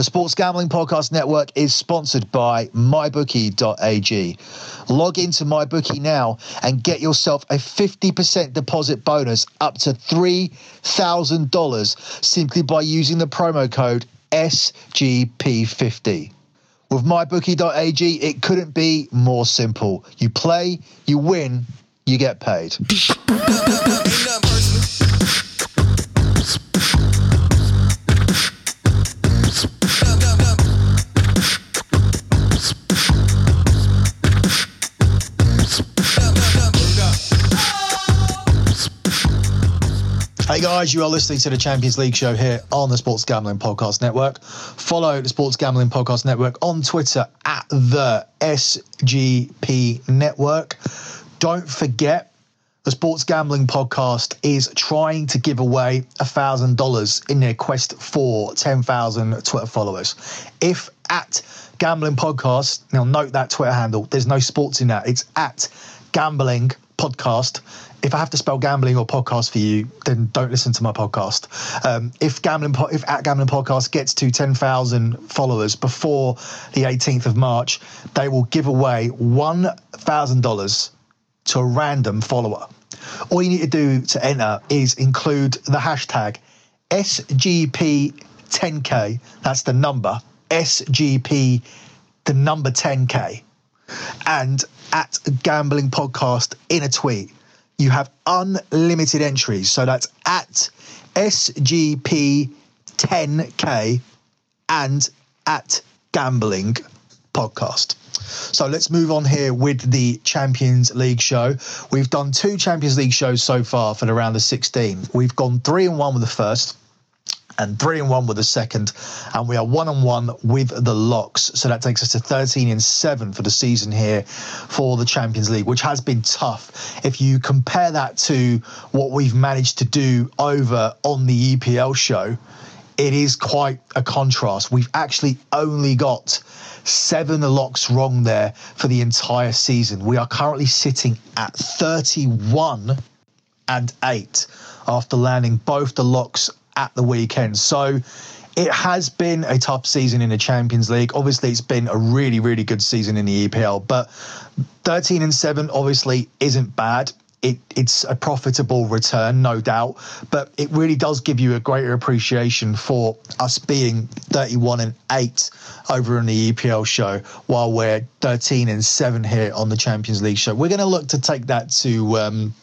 The Sports Gambling Podcast Network is sponsored by MyBookie.ag. Log into MyBookie now and get yourself a 50% deposit bonus up to $3,000 simply by using the promo code SGP50. With MyBookie.ag, it couldn't be more simple. You play, you win, you get paid. Hey guys, you are listening to the Champions League show here on the Sports Gambling Podcast Network. Follow the Sports Gambling Podcast Network on Twitter at the SGP Network. Don't forget, the Sports Gambling Podcast is trying to give away $1,000 in their quest for 10,000 Twitter followers. If at Gambling Podcast, now note that Twitter handle, there's no sports in that, it's at Gambling Podcast if I have to spell gambling or podcast for you, then don't listen to my podcast. Um, if gambling, if at gambling podcast gets to ten thousand followers before the 18th of March, they will give away one thousand dollars to a random follower. All you need to do to enter is include the hashtag SGP10K. That's the number SGP, the number 10K, and at gambling podcast in a tweet you have unlimited entries. So that's at SGP10K and at Gambling Podcast. So let's move on here with the Champions League show. We've done two Champions League shows so far for the round of 16. We've gone three and one with the first and three and one with the second, and we are one and one with the locks. So that takes us to 13 and seven for the season here for the Champions League, which has been tough. If you compare that to what we've managed to do over on the EPL show, it is quite a contrast. We've actually only got seven locks wrong there for the entire season. We are currently sitting at 31 and 8 after landing both the locks at the weekend. So it has been a tough season in the Champions League. Obviously, it's been a really, really good season in the EPL, but 13 and 7 obviously isn't bad. It, it's a profitable return, no doubt, but it really does give you a greater appreciation for us being 31 and 8 over in the EPL show while we're 13 and 7 here on the Champions League show. We're going to look to take that to. Um,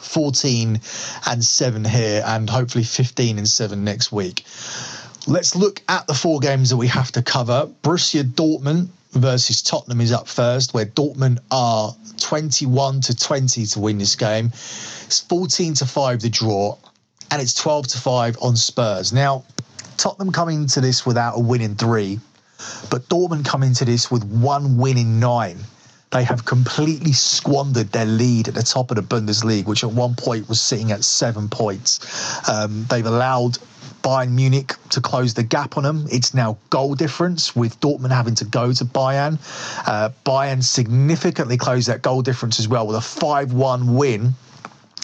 14 and 7 here, and hopefully 15 and 7 next week. Let's look at the four games that we have to cover. Borussia Dortmund versus Tottenham is up first, where Dortmund are 21 to 20 to win this game. It's 14 to 5 the draw, and it's 12 to 5 on Spurs. Now, Tottenham coming into this without a win in three, but Dortmund coming into this with one win in nine they have completely squandered their lead at the top of the Bundesliga, which at one point was sitting at seven points. Um, they've allowed Bayern Munich to close the gap on them. It's now goal difference with Dortmund having to go to Bayern. Uh, Bayern significantly closed that goal difference as well with a 5 1 win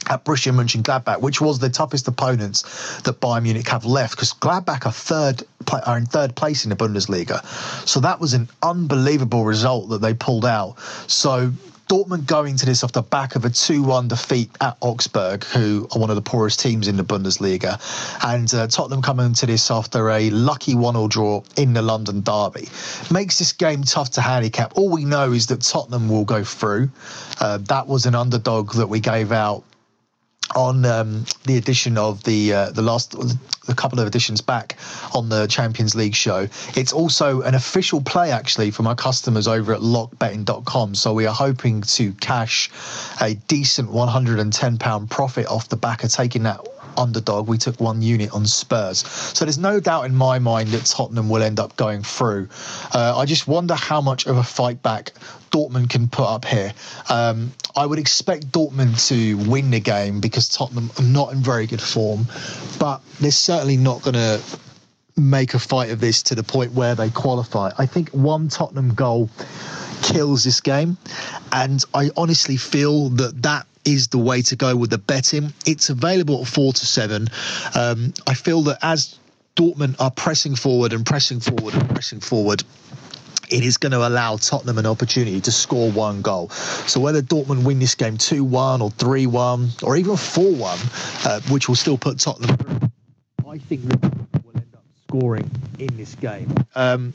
at Borussia Mönchengladbach, which was the toughest opponents that Bayern Munich have left, because Gladbach are third are in third place in the Bundesliga. So that was an unbelievable result that they pulled out. So Dortmund going to this off the back of a 2 1 defeat at Augsburg, who are one of the poorest teams in the Bundesliga. And uh, Tottenham coming to this after a lucky 1 0 draw in the London Derby. Makes this game tough to handicap. All we know is that Tottenham will go through. Uh, that was an underdog that we gave out on um, the edition of the uh, the last a couple of editions back on the Champions League show. It's also an official play actually from our customers over at lockbetting.com. So we are hoping to cash a decent 110 pound profit off the back of taking that underdog. We took one unit on Spurs. So there's no doubt in my mind that Tottenham will end up going through. Uh, I just wonder how much of a fight back Dortmund can put up here. Um, I would expect Dortmund to win the game because Tottenham are not in very good form, but they're certainly not going to make a fight of this to the point where they qualify. I think one Tottenham goal kills this game, and I honestly feel that that is the way to go with the betting. It's available at four to seven. Um, I feel that as Dortmund are pressing forward and pressing forward and pressing forward, it is going to allow Tottenham an opportunity to score one goal. So whether Dortmund win this game 2 1 or 3 1 or even 4 1, uh, which will still put Tottenham through, I think Liverpool will end up scoring in this game. Um,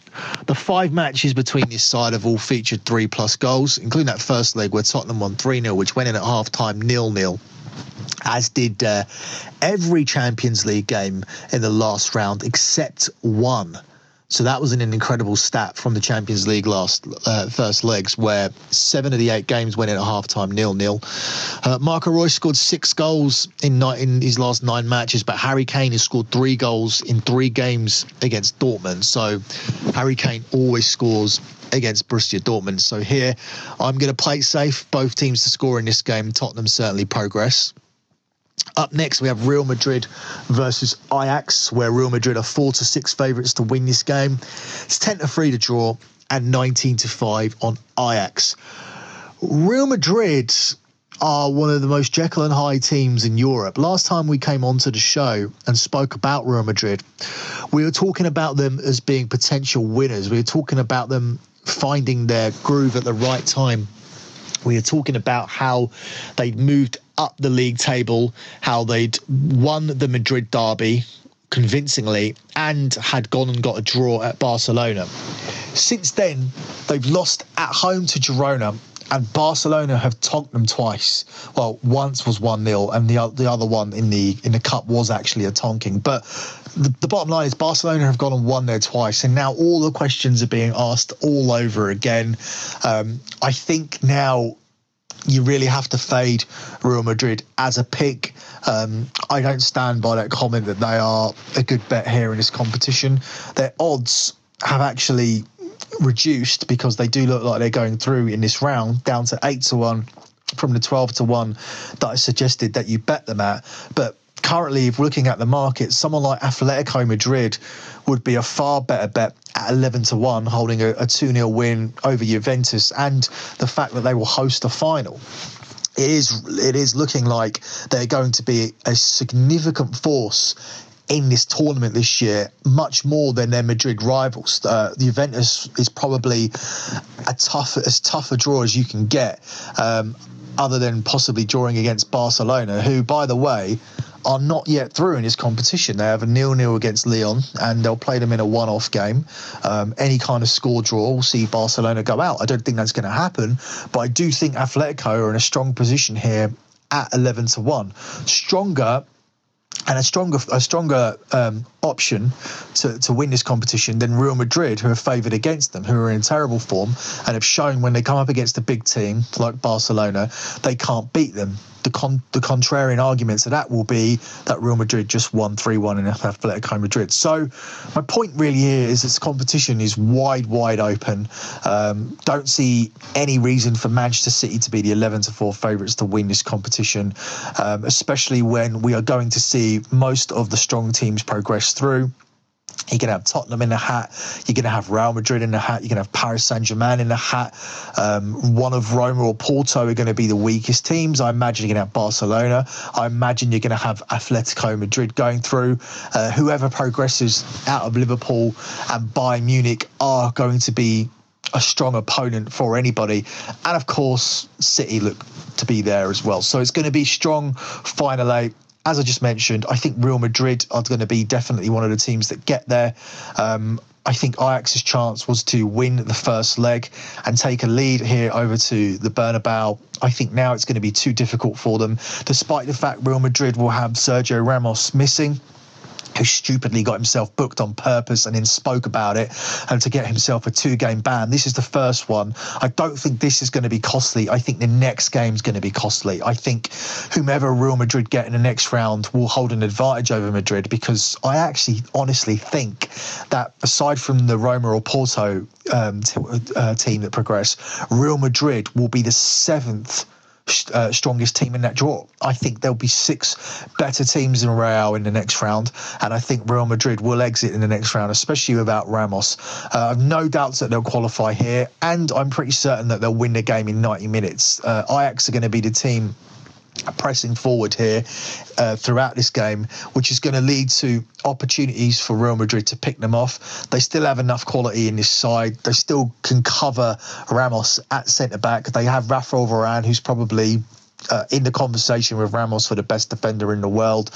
the five matches between this side have all featured three plus goals, including that first leg where Tottenham won 3 0, which went in at half time nil nil as did uh, every Champions League game in the last round except one. So that was an incredible stat from the Champions League last uh, first legs, where seven of the eight games went in at halftime nil nil. Uh, Marco Reus scored six goals in in his last nine matches, but Harry Kane has scored three goals in three games against Dortmund. So Harry Kane always scores against Borussia Dortmund. So here, I'm going to play safe. Both teams to score in this game. Tottenham certainly progress. Up next, we have Real Madrid versus Ajax, where Real Madrid are four to six favourites to win this game. It's ten to three to draw and nineteen to five on Ajax. Real Madrid are one of the most Jekyll and Hyde teams in Europe. Last time we came onto the show and spoke about Real Madrid, we were talking about them as being potential winners. We were talking about them finding their groove at the right time. We were talking about how they'd moved up the league table, how they'd won the Madrid derby convincingly and had gone and got a draw at Barcelona. Since then, they've lost at home to Girona and Barcelona have tonked them twice. Well, once was one 0 and the the other one in the in the cup was actually a tonking. But the, the bottom line is Barcelona have gone and won there twice, and now all the questions are being asked all over again. Um, I think now you really have to fade Real Madrid as a pick. Um, I don't stand by that comment that they are a good bet here in this competition. Their odds have actually reduced because they do look like they're going through in this round down to 8 to 1 from the 12 to 1 that I suggested that you bet them at. But currently, if looking at the market, someone like Atletico Madrid would be a far better bet at 11 to 1, holding a, a 2 0 win over Juventus, and the fact that they will host the final. It is, it is looking like they're going to be a significant force in this tournament this year, much more than their Madrid rivals. Uh, the Juventus is probably a tough, as tough a draw as you can get, um, other than possibly drawing against Barcelona, who, by the way, are not yet through in this competition. They have a nil-nil against Lyon, and they'll play them in a one-off game. Um, any kind of score draw will see Barcelona go out. I don't think that's going to happen, but I do think Atletico are in a strong position here at 11 to 1. Stronger and a stronger a stronger um, option to, to win this competition than Real Madrid, who are favoured against them, who are in terrible form and have shown when they come up against a big team like Barcelona, they can't beat them the con- the contrarian argument to that will be that Real Madrid just won 3-1 in Atletico Madrid. So my point really here is this competition is wide, wide open. Um, don't see any reason for Manchester City to be the 11 to 4 favourites to win this competition, um, especially when we are going to see most of the strong teams progress through. You're going to have Tottenham in the hat. You're going to have Real Madrid in the hat. You're going to have Paris Saint Germain in the hat. Um, one of Roma or Porto are going to be the weakest teams. I imagine you're going to have Barcelona. I imagine you're going to have Atletico Madrid going through. Uh, whoever progresses out of Liverpool and Bayern Munich are going to be a strong opponent for anybody. And of course, City look to be there as well. So it's going to be strong final eight as I just mentioned, I think Real Madrid are going to be definitely one of the teams that get there. Um, I think Ajax's chance was to win the first leg and take a lead here over to the Bernabeu. I think now it's going to be too difficult for them, despite the fact Real Madrid will have Sergio Ramos missing who stupidly got himself booked on purpose and then spoke about it and to get himself a two game ban. This is the first one. I don't think this is going to be costly. I think the next game is going to be costly. I think whomever Real Madrid get in the next round will hold an advantage over Madrid because I actually honestly think that aside from the Roma or Porto um, t- uh, team that progress, Real Madrid will be the seventh uh, strongest team in that draw. I think there'll be six better teams in Real in the next round, and I think Real Madrid will exit in the next round, especially without Ramos. Uh, I've no doubts that they'll qualify here, and I'm pretty certain that they'll win the game in 90 minutes. Uh, Ajax are going to be the team pressing forward here uh, throughout this game, which is going to lead to opportunities for Real Madrid to pick them off. They still have enough quality in this side. They still can cover Ramos at centre back. They have Rafael Varane, who's probably uh, in the conversation with Ramos for the best defender in the world.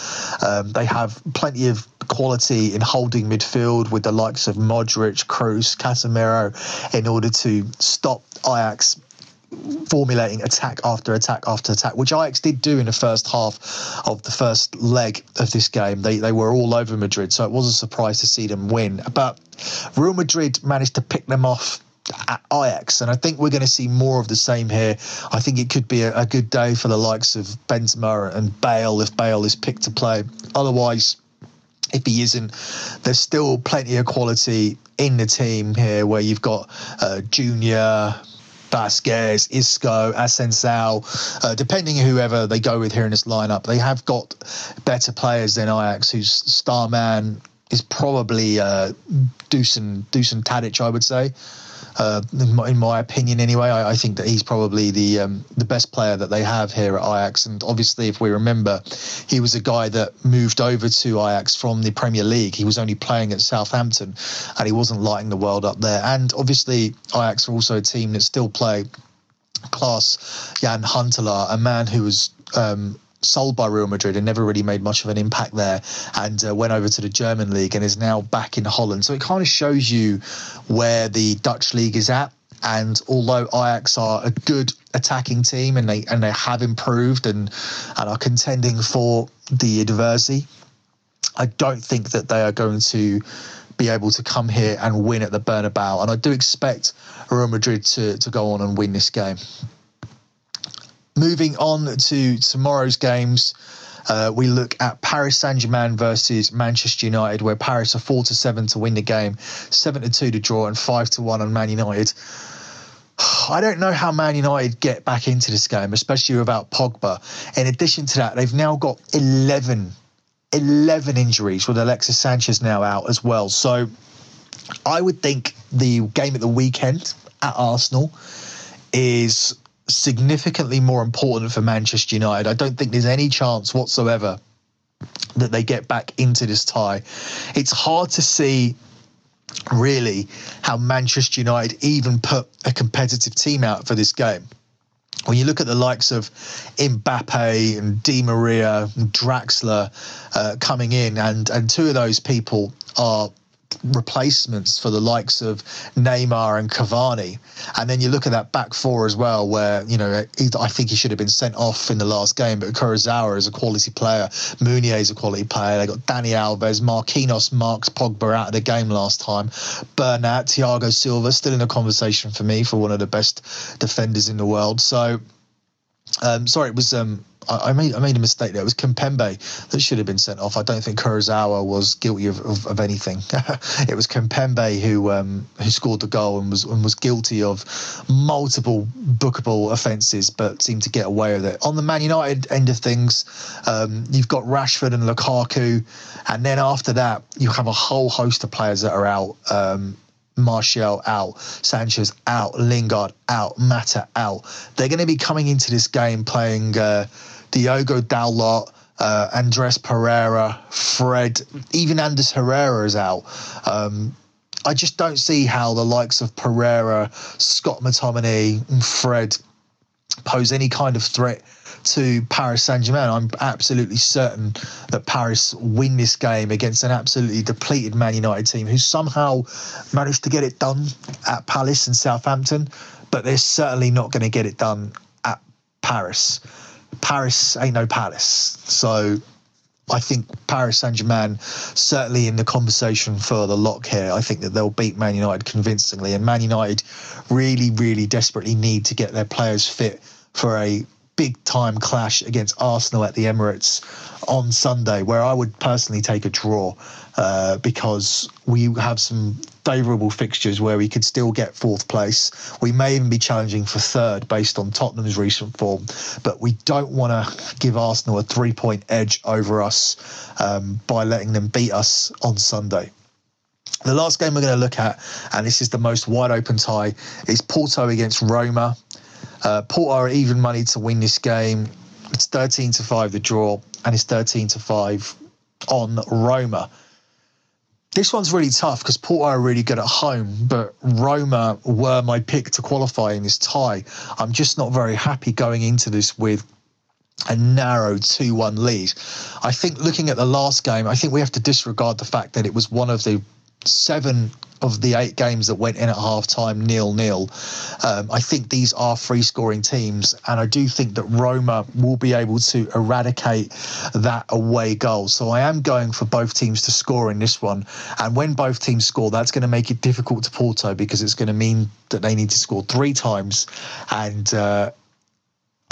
Um, they have plenty of quality in holding midfield with the likes of Modric, Kroos, Casemiro in order to stop Ajax formulating attack after attack after attack, which Ajax did do in the first half of the first leg of this game. They they were all over Madrid, so it was a surprise to see them win. But Real Madrid managed to pick them off at Ajax, and I think we're going to see more of the same here. I think it could be a, a good day for the likes of Benzema and Bale if Bale is picked to play. Otherwise, if he isn't, there's still plenty of quality in the team here where you've got uh, Junior, Vasquez, Isco, Asensio, uh, depending whoever they go with here in this lineup, they have got better players than Ajax, whose star man is probably uh, Dusan Dusan Tadic, I would say. Uh, in, my, in, my, opinion, anyway, I, I, think that he's probably the um, the best player that they have here at Ajax. And obviously, if we remember, he was a guy that moved over to Ajax from the Premier League. He was only playing at Southampton, and he wasn't lighting the world up there. And obviously, Ajax are also a team that still play Klaas-Jan Huntelaar, a man who was um, sold by Real Madrid and never really made much of an impact there, and uh, went over to the German league and is now back in Holland. So it kind of shows you where the Dutch league is at. And although Ajax are a good attacking team and they and they have improved and and are contending for the Eredivisie, I don't think that they are going to be able to come here and win at the Bernabeu. And I do expect Real Madrid to, to go on and win this game. Moving on to tomorrow's games. Uh, we look at Paris Saint Germain versus Manchester United, where Paris are four to seven to win the game, seven to two to draw, and five to one on Man United. I don't know how Man United get back into this game, especially without Pogba. In addition to that, they've now got 11, 11 injuries with Alexis Sanchez now out as well. So I would think the game at the weekend at Arsenal is significantly more important for Manchester United. I don't think there's any chance whatsoever that they get back into this tie. It's hard to see really how Manchester United even put a competitive team out for this game. When you look at the likes of Mbappe and Di Maria and Draxler uh, coming in, and, and two of those people are replacements for the likes of Neymar and Cavani. And then you look at that back four as well, where, you know, I think he should have been sent off in the last game, but Kurzawa is a quality player. Meunier is a quality player. They got Dani Alves, Marquinhos, Marks Pogba out of the game last time. Bernat, Thiago Silva, still in the conversation for me for one of the best defenders in the world. So, um, sorry, it was um, I, made I made a mistake there. It was Kimpembe that should have been sent off. I don't think Kurzawa was guilty of, of, of anything. it was Kimpembe who um, who scored the goal and was and was guilty of multiple bookable offences, but seemed to get away with it. On the Man United end of things, um, you've got Rashford and Lukaku, and then after that, you have a whole host of players that are out. Um, Martial out, Sanchez out, Lingard out, Mata out. They're going to be coming into this game playing uh, Diogo Dalot, uh, Andreas Pereira, Fred, even Anders Herrera is out. Um, I just don't see how the likes of Pereira, Scott McTominay, and Fred pose any kind of threat to Paris Saint Germain. I'm absolutely certain that Paris win this game against an absolutely depleted Man United team who somehow managed to get it done at Palace and Southampton, but they're certainly not going to get it done at Paris. Paris ain't no palace. So I think Paris Saint Germain certainly in the conversation for the lock here. I think that they'll beat Man United convincingly, and Man United really, really desperately need to get their players fit for a big time clash against Arsenal at the Emirates on Sunday, where I would personally take a draw uh, because we have some favourable fixtures where we could still get fourth place. We may even be challenging for third based on Tottenham's recent form, but we don't want to give Arsenal a three point edge over us um, by letting them beat us on Sunday. The last game we're going to look at, and this is the most wide open tie, is Porto against Roma. Uh, Porto are even money to win this game. It's 13 to 5 the draw, and it's 13 to 5 on Roma. This one's really tough because Porto are really good at home, but Roma were my pick to qualify in this tie. I'm just not very happy going into this with a narrow 2 1 lead. I think looking at the last game, I think we have to disregard the fact that it was one of the seven of the eight games that went in at half time nil nil. Um, I think these are free scoring teams, and I do think that Roma will be able to eradicate that away goal. So I am going for both teams to score in this one. And when both teams score, that's going to make it difficult to Porto because it's going to mean that they need to score three times. And uh,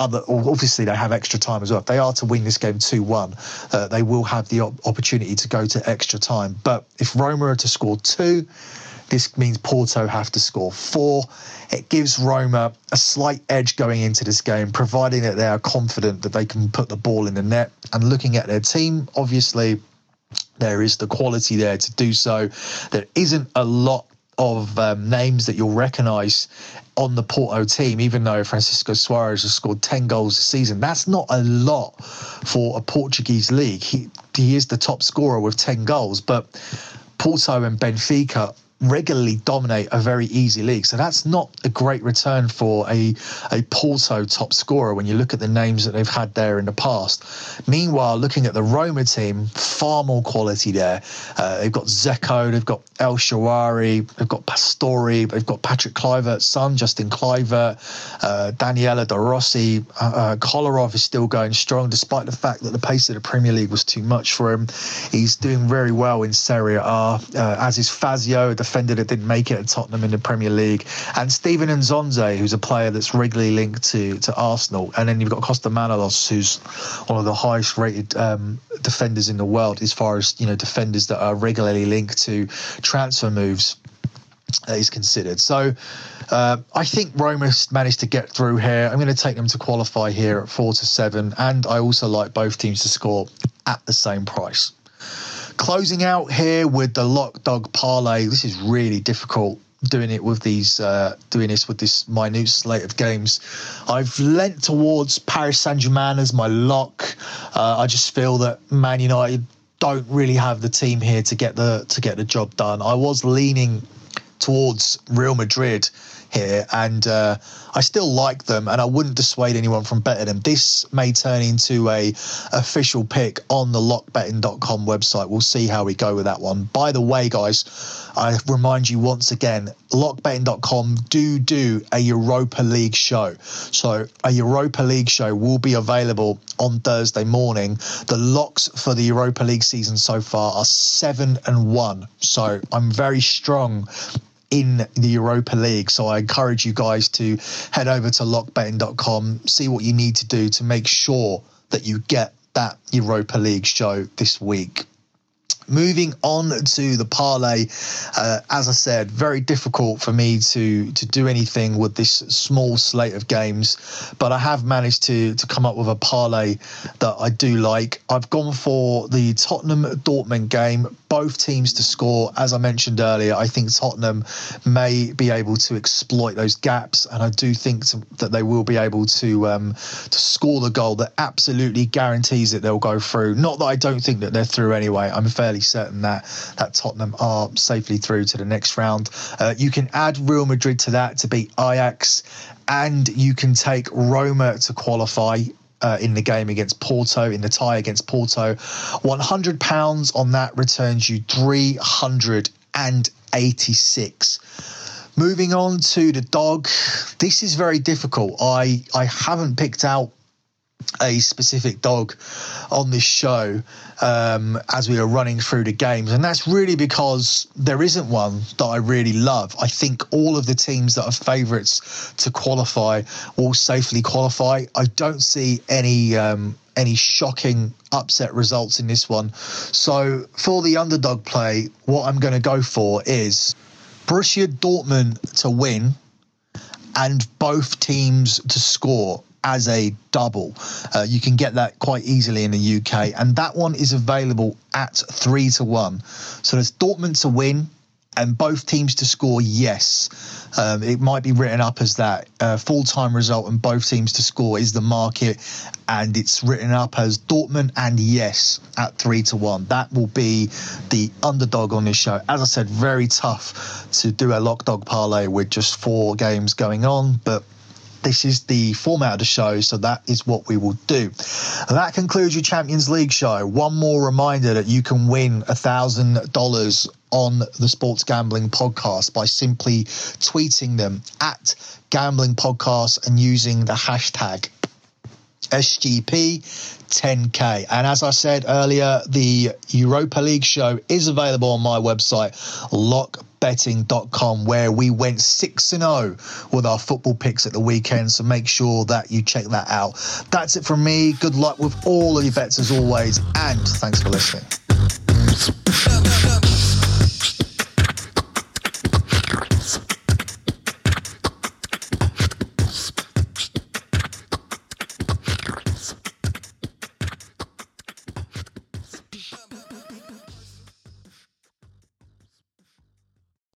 other, obviously they have extra time as well. If they are to win this game 2 1, uh, they will have the op- opportunity to go to extra time. But if Roma are to score two, this means Porto have to score four. It gives Roma a slight edge going into this game, providing that they are confident that they can put the ball in the net. And looking at their team, obviously, there is the quality there to do so. There isn't a lot of um, names that you'll recognise on the Porto team, even though Francisco Soares has scored 10 goals this season. That's not a lot for a Portuguese league. He, he is the top scorer with 10 goals, but Porto and Benfica regularly dominate a very easy league. So that's not a great return for a, a Porto top scorer when you look at the names that they've had there in the past. Meanwhile, looking at the Roma team, far more quality there. Uh, they've got Dzeko, they've got El Shaarawy, they've got Pastore, they've got Patrick Kluivert's son, Justin Kluivert, uh, Daniele De Rossi. Uh, uh, Kolarov is still going strong despite the fact that the pace of the Premier League was too much for him. He's doing very well in Serie A, uh, as is Fazio, the defender that didn't make it at Tottenham in the Premier League, and Steven Nzonzi, who's a player that's regularly linked to to Arsenal, and then you've got Costa Manolas, who's one of the highest rated um, defenders in the world as far as you know defenders that are regularly linked to transfer moves. Is considered. So uh, I think Roma managed to get through here. I'm going to take them to qualify here at four to seven, and I also like both teams to score at the same price. Closing out here with the lock dog parlay. This is really difficult doing it with these uh, doing this with this minute slate of games. I've lent towards Paris Saint Germain as my lock. Uh, I just feel that Man United don't really have the team here to get the to get the job done. I was leaning towards Real Madrid here, and uh, I still like them, and I wouldn't dissuade anyone from betting them. This may turn into a official pick on the lockbetting.com website. We'll see how we go with that one. By the way, guys, I remind you once again, lockbetting.com do do a Europa League show. So a Europa League show will be available on Thursday morning. The locks for the Europa League season so far are seven and one. So I'm very strong in the Europa League. So I encourage you guys to head over to lockbetting.com, see what you need to do to make sure that you get that Europa League show this week. Moving on to the parlay, uh, as I said, very difficult for me to to do anything with this small slate of games, but I have managed to to come up with a parlay that I do like. I've gone for the Tottenham Dortmund game, both teams to score. As I mentioned earlier, I think Tottenham may be able to exploit those gaps, and I do think to, that they will be able to um, to score the goal that absolutely guarantees that they'll go through. Not that I don't think that they're through anyway. I'm fairly certain that that Tottenham are safely through to the next round. Uh, you can add Real Madrid to that to beat Ajax, and you can take Roma to qualify. Uh, in the game against Porto, in the tie against Porto, £100 on that returns you 386 Moving on to the dog, this is very difficult. I I haven't picked out a specific dog on this show um, as we are running through the games. And that's really because there isn't one that I really love. I think all of the teams that are favourites to qualify will safely qualify. I don't see any. Um, any shocking upset results in this one. So for the underdog play, what I'm going to go for is Borussia Dortmund to win and both teams to score as a double. Uh, you can get that quite easily in the UK, and that one is available at three to one. So there's Dortmund to win and both teams to score, yes. Um, it might be written up as that uh, full time result and both teams to score is the market, and it's written up as Dortmund and yes at three to one. That will be the underdog on this show. As I said, very tough to do a lock dog parlay with just four games going on, but this is the format of the show, so that is what we will do. And that concludes your Champions League show. One more reminder that you can win a thousand dollars on the Sports Gambling Podcast by simply tweeting them at Gambling Podcast and using the hashtag SGP10K. And as I said earlier, the Europa League show is available on my website, lockbetting.com, where we went 6 and 0 with our football picks at the weekend. So make sure that you check that out. That's it from me. Good luck with all of your bets as always, and thanks for listening.